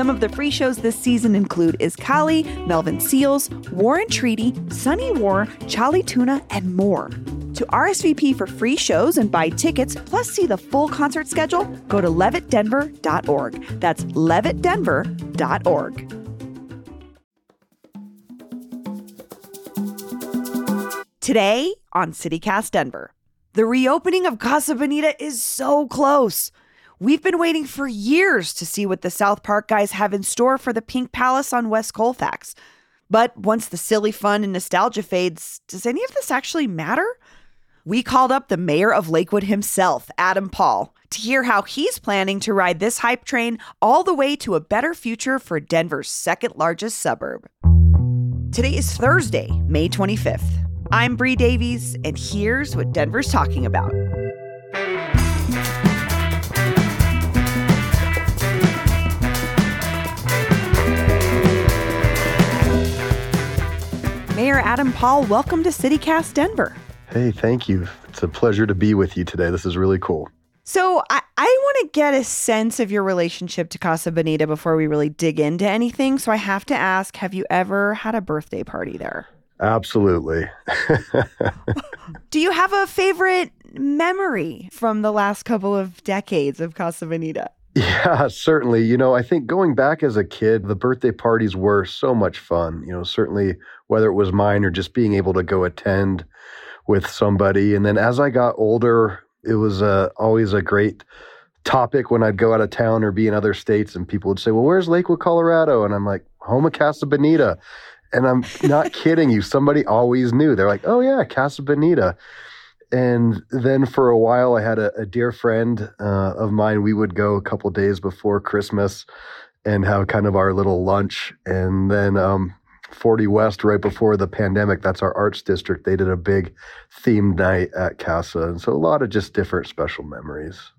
Some of the free shows this season include Iskali, Melvin Seals, War and Treaty, Sunny War, Charlie Tuna, and more. To RSVP for free shows and buy tickets, plus see the full concert schedule, go to levittdenver.org. That's levittdenver.org. Today on CityCast Denver, the reopening of Casa Bonita is so close. We've been waiting for years to see what the South Park guys have in store for the Pink Palace on West Colfax. But once the silly fun and nostalgia fades, does any of this actually matter? We called up the mayor of Lakewood himself, Adam Paul, to hear how he's planning to ride this hype train all the way to a better future for Denver's second largest suburb. Today is Thursday, May 25th. I'm Bree Davies, and here's what Denver's talking about. Mayor Adam Paul, welcome to CityCast Denver. Hey, thank you. It's a pleasure to be with you today. This is really cool. So, I, I want to get a sense of your relationship to Casa Bonita before we really dig into anything. So, I have to ask have you ever had a birthday party there? Absolutely. Do you have a favorite memory from the last couple of decades of Casa Bonita? Yeah, certainly. You know, I think going back as a kid, the birthday parties were so much fun. You know, certainly whether it was mine or just being able to go attend with somebody. And then as I got older, it was uh, always a great topic when I'd go out of town or be in other states and people would say, Well, where's Lakewood, Colorado? And I'm like, Home of Casa Bonita. And I'm not kidding you. Somebody always knew. They're like, oh, yeah, Casa Bonita. And then for a while, I had a, a dear friend uh, of mine. We would go a couple days before Christmas and have kind of our little lunch. And then um, 40 West, right before the pandemic, that's our arts district. They did a big themed night at Casa. And so a lot of just different special memories.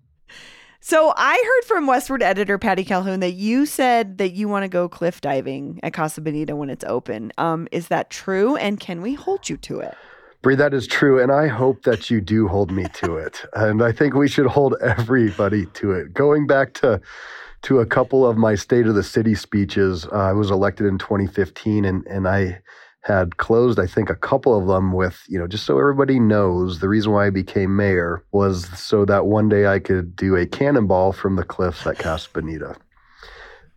So I heard from Westword editor Patty Calhoun that you said that you want to go cliff diving at Casa Bonita when it's open. Um, is that true? And can we hold you to it? Bree, that is true. And I hope that you do hold me to it. And I think we should hold everybody to it. Going back to to a couple of my State of the City speeches, uh, I was elected in 2015 and, and I had closed, I think, a couple of them with, you know, just so everybody knows the reason why I became mayor was so that one day I could do a cannonball from the cliffs at Casa Bonita.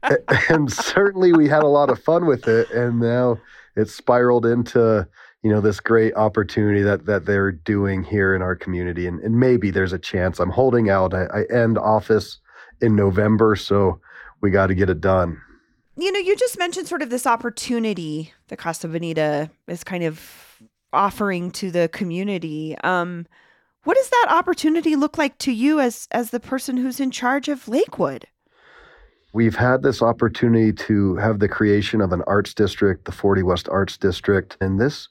and certainly we had a lot of fun with it. And now it's spiraled into, you know, this great opportunity that that they're doing here in our community. And, and maybe there's a chance. I'm holding out. I, I end office in November, so we got to get it done you know, you just mentioned sort of this opportunity that Casa Bonita is kind of offering to the community. Um, what does that opportunity look like to you as as the person who's in charge of Lakewood? We've had this opportunity to have the creation of an arts district, the 40 West Arts District, and this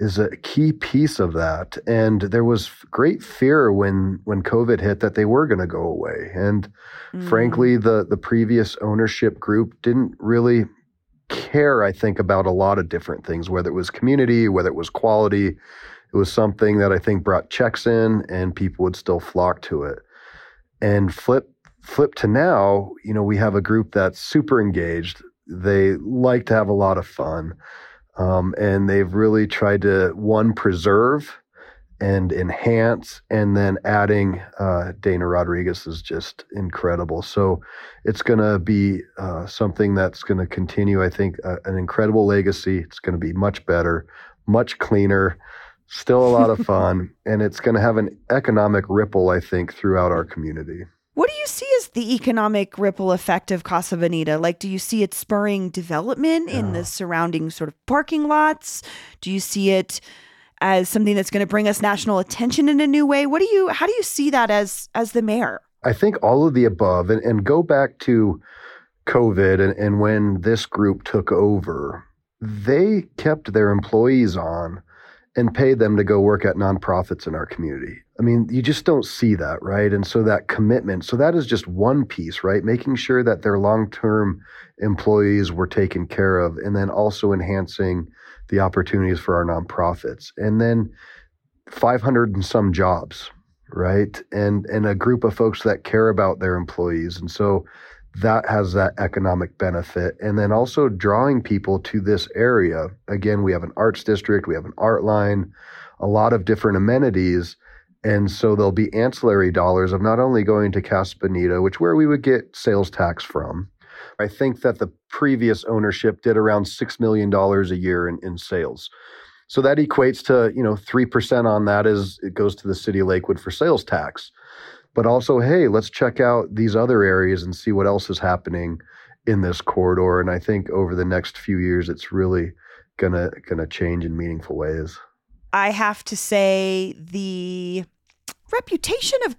is a key piece of that. And there was great fear when when COVID hit that they were going to go away. And mm. frankly, the the previous ownership group didn't really care, I think, about a lot of different things, whether it was community, whether it was quality. It was something that I think brought checks in and people would still flock to it. And flip flip to now, you know, we have a group that's super engaged. They like to have a lot of fun. Um, and they've really tried to one preserve and enhance, and then adding uh, Dana Rodriguez is just incredible. So it's going to be uh, something that's going to continue. I think uh, an incredible legacy. It's going to be much better, much cleaner, still a lot of fun, and it's going to have an economic ripple. I think throughout our community. What do you see as the economic ripple effect of Casa Bonita? Like, do you see it spurring development in the surrounding sort of parking lots? Do you see it as something that's going to bring us national attention in a new way? What do you, how do you see that as as the mayor? I think all of the above, and, and go back to COVID and, and when this group took over, they kept their employees on and pay them to go work at nonprofits in our community. I mean, you just don't see that, right? And so that commitment, so that is just one piece, right? Making sure that their long term employees were taken care of, and then also enhancing the opportunities for our nonprofits. And then 500 and some jobs, right? And, and a group of folks that care about their employees. And so that has that economic benefit. And then also drawing people to this area. Again, we have an arts district, we have an art line, a lot of different amenities. And so there'll be ancillary dollars of not only going to Casa Bonita, which where we would get sales tax from. I think that the previous ownership did around $6 million a year in, in sales. So that equates to, you know, 3% on that is it goes to the city of Lakewood for sales tax but also, hey, let's check out these other areas and see what else is happening in this corridor. And I think over the next few years, it's really gonna gonna change in meaningful ways. I have to say the reputation of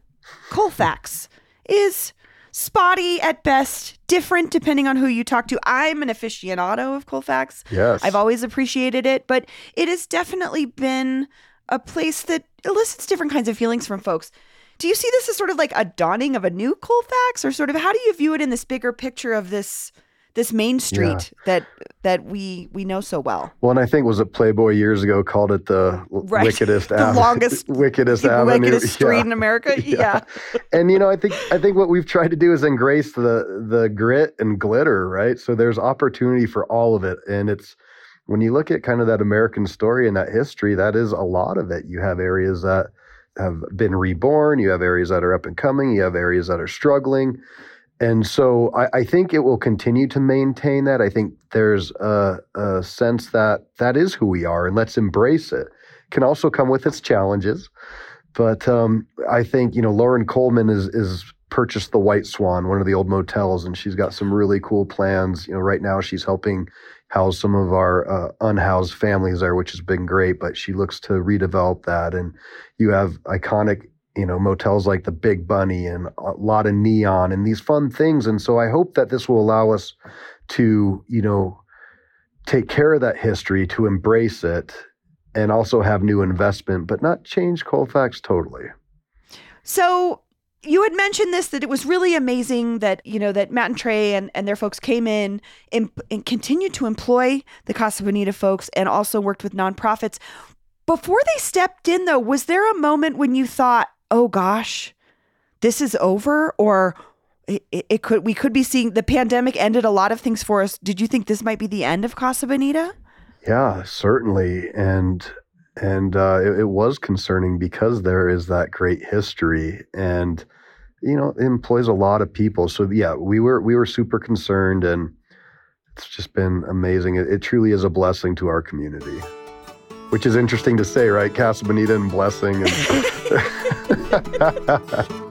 Colfax is spotty at best, different depending on who you talk to. I'm an aficionado of Colfax. Yes. I've always appreciated it, but it has definitely been a place that elicits different kinds of feelings from folks. Do you see this as sort of like a dawning of a new Colfax, or sort of how do you view it in this bigger picture of this this main street yeah. that that we we know so well? Well, and I think was it Playboy years ago called it the right. wickedest, the longest, wickedest avenue, wickedest street yeah. in America. Yeah. yeah. and you know, I think I think what we've tried to do is embrace the the grit and glitter, right? So there's opportunity for all of it, and it's when you look at kind of that American story and that history, that is a lot of it. You have areas that have been reborn. You have areas that are up and coming. You have areas that are struggling. And so I, I think it will continue to maintain that. I think there's a, a, sense that that is who we are and let's embrace it. Can also come with its challenges. But um, I think, you know, Lauren Coleman is, is purchased the White Swan, one of the old motels, and she's got some really cool plans. You know, right now she's helping house some of our uh, unhoused families there, which has been great. But she looks to redevelop that, and you have iconic, you know, motels like the Big Bunny and a lot of neon and these fun things. And so I hope that this will allow us to, you know, take care of that history, to embrace it, and also have new investment, but not change Colfax totally. So you had mentioned this that it was really amazing that you know that Matt and Trey and, and their folks came in and, and continued to employ the Casa Bonita folks and also worked with nonprofits. Before they stepped in, though, was there a moment when you thought, "Oh gosh, this is over," or it, it could we could be seeing the pandemic ended a lot of things for us. Did you think this might be the end of Casa Bonita? Yeah, certainly, and and uh, it, it, was concerning because there is that great history and you know it employs a lot of people. So yeah we were we were super concerned and it's just been amazing. It, it truly is a blessing to our community which is interesting to say right? Casa bonita and blessing and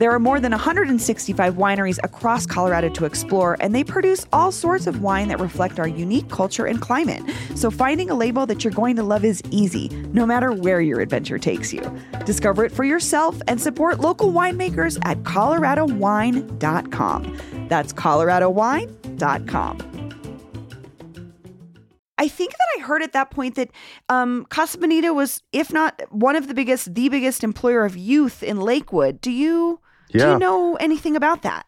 There are more than 165 wineries across Colorado to explore, and they produce all sorts of wine that reflect our unique culture and climate. So finding a label that you're going to love is easy, no matter where your adventure takes you. Discover it for yourself and support local winemakers at coloradowine.com. That's coloradowine.com. I think that I heard at that point that um, Casa Bonita was, if not one of the biggest, the biggest employer of youth in Lakewood. Do you yeah. Do you know anything about that?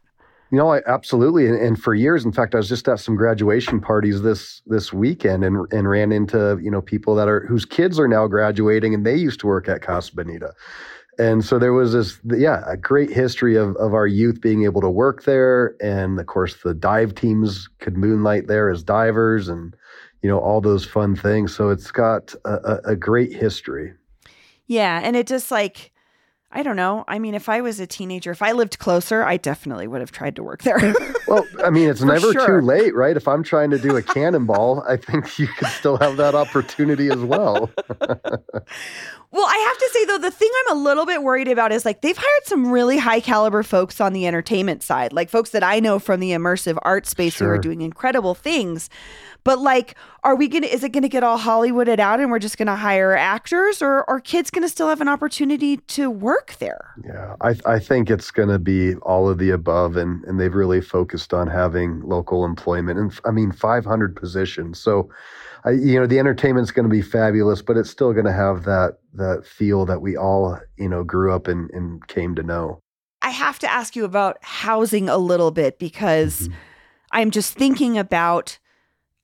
You know, I, absolutely. And, and, for years, in fact, I was just at some graduation parties this this weekend and and ran into you know people that are whose kids are now graduating and they used to work at Casa Bonita. And so there was this, yeah, a great history of, of our youth being able to work there. And of course, the dive teams could moonlight there as divers and, you know, all those fun things. So it's got a, a, a great history. Yeah. And it just like, I don't know. I mean, if I was a teenager, if I lived closer, I definitely would have tried to work there. well, I mean, it's never sure. too late, right? If I'm trying to do a cannonball, I think you could still have that opportunity as well. Well, I have to say though, the thing I'm a little bit worried about is like they've hired some really high caliber folks on the entertainment side, like folks that I know from the immersive art space sure. who are doing incredible things. But like, are we gonna? Is it gonna get all Hollywooded out, and we're just gonna hire actors, or are kids gonna still have an opportunity to work there? Yeah, I I think it's gonna be all of the above, and and they've really focused on having local employment, and I mean, 500 positions, so. I, you know the entertainment's going to be fabulous, but it's still going to have that that feel that we all you know grew up and, and came to know. I have to ask you about housing a little bit because mm-hmm. I'm just thinking about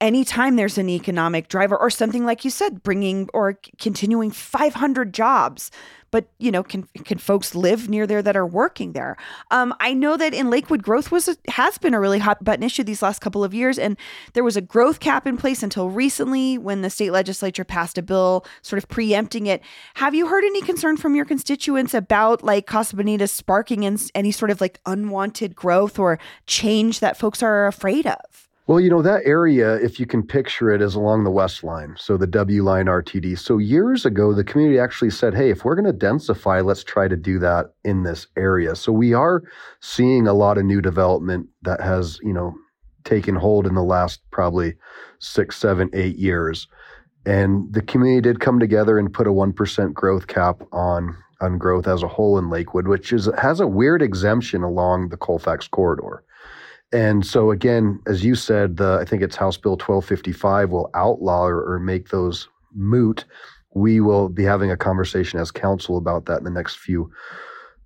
anytime there's an economic driver or something like you said bringing or continuing 500 jobs but you know can can folks live near there that are working there? Um, i know that in lakewood growth was a, has been a really hot button issue these last couple of years and there was a growth cap in place until recently when the state legislature passed a bill sort of preempting it. Have you heard any concern from your constituents about like casa bonita sparking in any sort of like unwanted growth or change that folks are afraid of well, you know, that area, if you can picture it, is along the West Line, so the W line RTD. So years ago, the community actually said, hey, if we're going to densify, let's try to do that in this area. So we are seeing a lot of new development that has, you know, taken hold in the last probably six, seven, eight years. And the community did come together and put a 1% growth cap on on growth as a whole in Lakewood, which is has a weird exemption along the Colfax corridor. And so again, as you said, the I think it's House Bill 1255 will outlaw or, or, make those moot. We will be having a conversation as council about that in the next few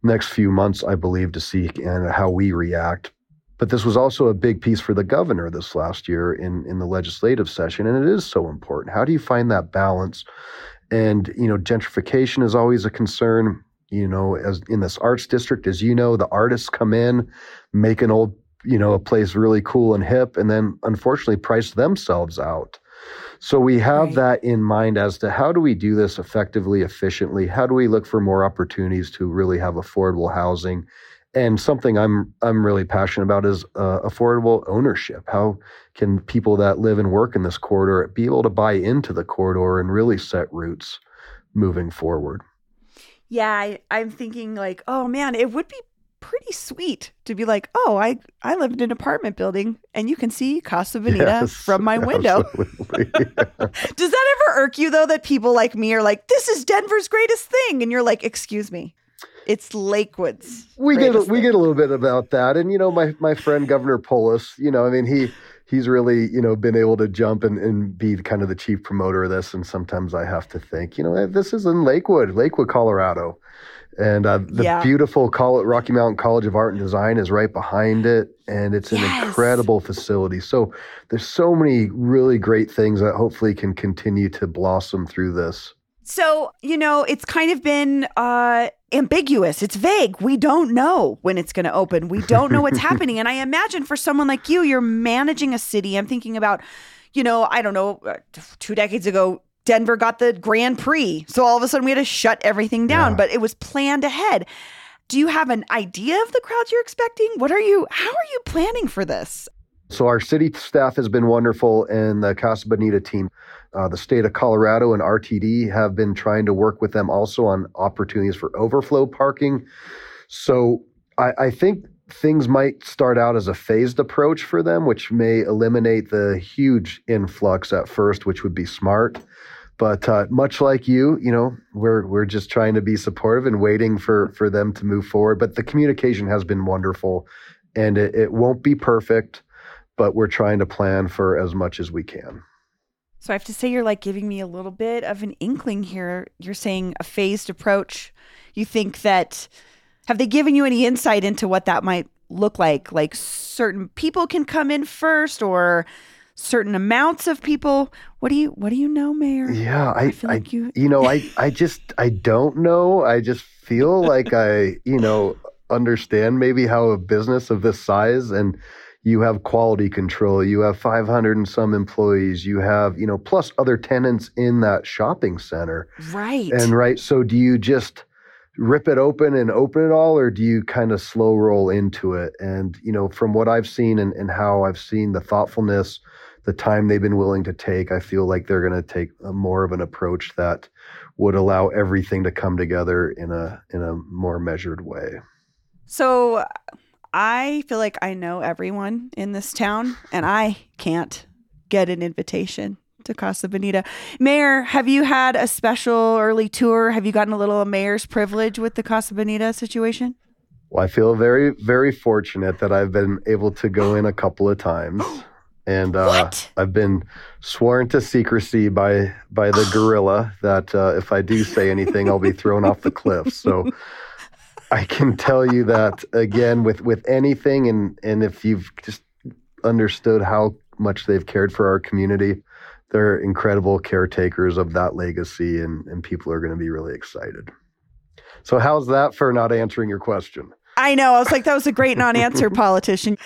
next few months, I believe, to see and how we react. But this was also a big piece for the governor this last year in in the legislative session, and it is so important. How do you find that balance? And you know, gentrification is always a concern. You know, as in this arts district, as you know, the artists come in, make an old you know, a place really cool and hip, and then unfortunately price themselves out. So we have right. that in mind as to how do we do this effectively, efficiently? How do we look for more opportunities to really have affordable housing? And something I'm I'm really passionate about is uh, affordable ownership. How can people that live and work in this corridor be able to buy into the corridor and really set roots moving forward? Yeah, I, I'm thinking like, oh man, it would be pretty sweet to be like, oh, I I live in an apartment building and you can see Casa Bonita yes, from my window. Does that ever irk you though that people like me are like, this is Denver's greatest thing, and you're like, excuse me. It's Lakewood's. We get a, we get a little bit about that, and you know, my my friend Governor Polis, you know, I mean, he he's really you know been able to jump and, and be kind of the chief promoter of this, and sometimes I have to think, you know, this is in Lakewood, Lakewood, Colorado. And uh, the yeah. beautiful Col- Rocky Mountain College of Art and Design is right behind it. And it's an yes. incredible facility. So there's so many really great things that hopefully can continue to blossom through this. So, you know, it's kind of been uh, ambiguous. It's vague. We don't know when it's going to open. We don't know what's happening. And I imagine for someone like you, you're managing a city. I'm thinking about, you know, I don't know, uh, two decades ago, Denver got the Grand Prix. So all of a sudden we had to shut everything down, yeah. but it was planned ahead. Do you have an idea of the crowds you're expecting? What are you how are you planning for this? So our city staff has been wonderful and the Casa Bonita team, uh, the state of Colorado and RTD have been trying to work with them also on opportunities for overflow parking. So I, I think things might start out as a phased approach for them, which may eliminate the huge influx at first, which would be smart. But uh, much like you, you know, we're we're just trying to be supportive and waiting for for them to move forward. But the communication has been wonderful, and it, it won't be perfect, but we're trying to plan for as much as we can. So I have to say, you're like giving me a little bit of an inkling here. You're saying a phased approach. You think that have they given you any insight into what that might look like? Like certain people can come in first, or certain amounts of people. What do you what do you know, Mayor? Yeah, I, I feel I, like you you know, I I just I don't know. I just feel like I, you know, understand maybe how a business of this size and you have quality control, you have 500 and some employees, you have, you know, plus other tenants in that shopping center. Right. And right, so do you just rip it open and open it all, or do you kind of slow roll into it? And, you know, from what I've seen and, and how I've seen the thoughtfulness, the time they've been willing to take, I feel like they're going to take a more of an approach that would allow everything to come together in a in a more measured way. So I feel like I know everyone in this town and I can't get an invitation to Casa Bonita. Mayor, have you had a special early tour? Have you gotten a little mayor's privilege with the Casa Bonita situation? Well, I feel very, very fortunate that I've been able to go in a couple of times. And uh, I've been sworn to secrecy by by the gorilla that uh, if I do say anything, I'll be thrown off the cliff. So I can tell you that again with with anything, and and if you've just understood how much they've cared for our community, they're incredible caretakers of that legacy, and, and people are going to be really excited. So, how's that for not answering your question? I know. I was like, that was a great non answer, politician.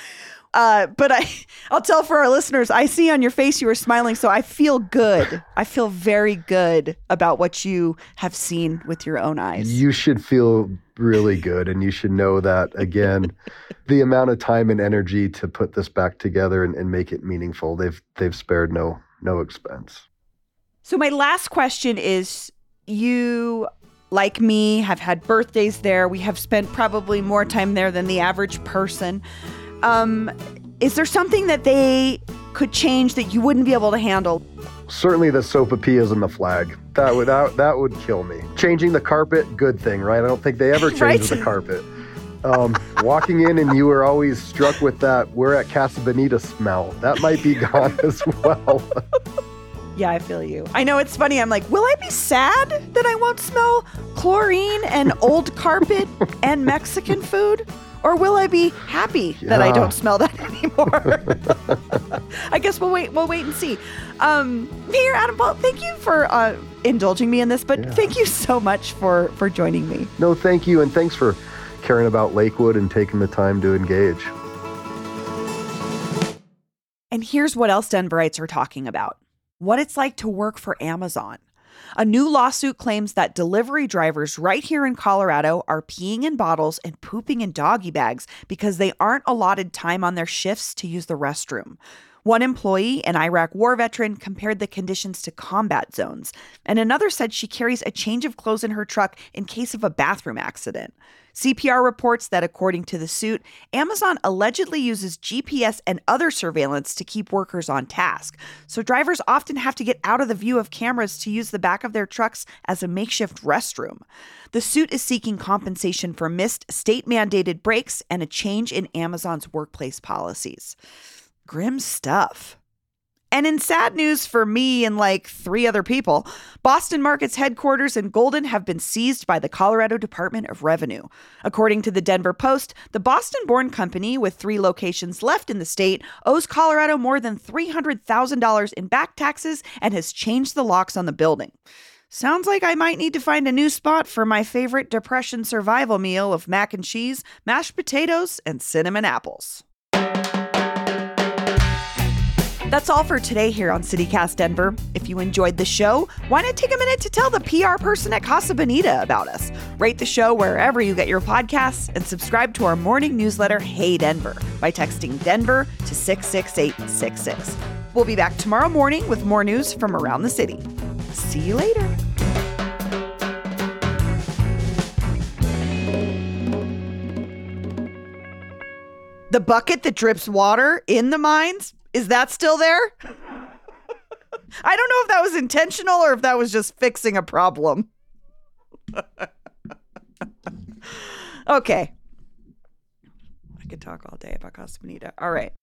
Uh, but I, I'll tell for our listeners, I see on your face you were smiling, so I feel good. I feel very good about what you have seen with your own eyes. You should feel really good, and you should know that again, the amount of time and energy to put this back together and, and make it meaningful, they've they've spared no no expense. So my last question is you like me have had birthdays there. We have spent probably more time there than the average person. Um, is there something that they could change that you wouldn't be able to handle? Certainly the sopapillas and the flag. That would that, that would kill me. Changing the carpet, good thing, right? I don't think they ever changed right? the carpet. Um, walking in and you were always struck with that we're at Casa Bonita smell. That might be gone as well. yeah, I feel you. I know it's funny. I'm like, will I be sad that I won't smell chlorine and old carpet and Mexican food? Or will I be happy yeah. that I don't smell that anymore? I guess we'll wait. We'll wait and see. Um, Mayor Adam Paul, thank you for uh, indulging me in this, but yeah. thank you so much for for joining me. No, thank you, and thanks for caring about Lakewood and taking the time to engage. And here's what else Denverites are talking about what it's like to work for Amazon. A new lawsuit claims that delivery drivers right here in Colorado are peeing in bottles and pooping in doggy bags because they aren't allotted time on their shifts to use the restroom. One employee, an Iraq war veteran, compared the conditions to combat zones, and another said she carries a change of clothes in her truck in case of a bathroom accident. CPR reports that, according to the suit, Amazon allegedly uses GPS and other surveillance to keep workers on task. So drivers often have to get out of the view of cameras to use the back of their trucks as a makeshift restroom. The suit is seeking compensation for missed state mandated breaks and a change in Amazon's workplace policies. Grim stuff. And in sad news for me and like three other people, Boston Market's headquarters in Golden have been seized by the Colorado Department of Revenue. According to the Denver Post, the Boston born company, with three locations left in the state, owes Colorado more than $300,000 in back taxes and has changed the locks on the building. Sounds like I might need to find a new spot for my favorite Depression survival meal of mac and cheese, mashed potatoes, and cinnamon apples. That's all for today here on CityCast Denver. If you enjoyed the show, why not take a minute to tell the PR person at Casa Bonita about us? Rate the show wherever you get your podcasts and subscribe to our morning newsletter, Hey Denver, by texting Denver to 66866. We'll be back tomorrow morning with more news from around the city. See you later. The bucket that drips water in the mines is that still there? I don't know if that was intentional or if that was just fixing a problem. okay. I could talk all day about Casa Bonita. All right.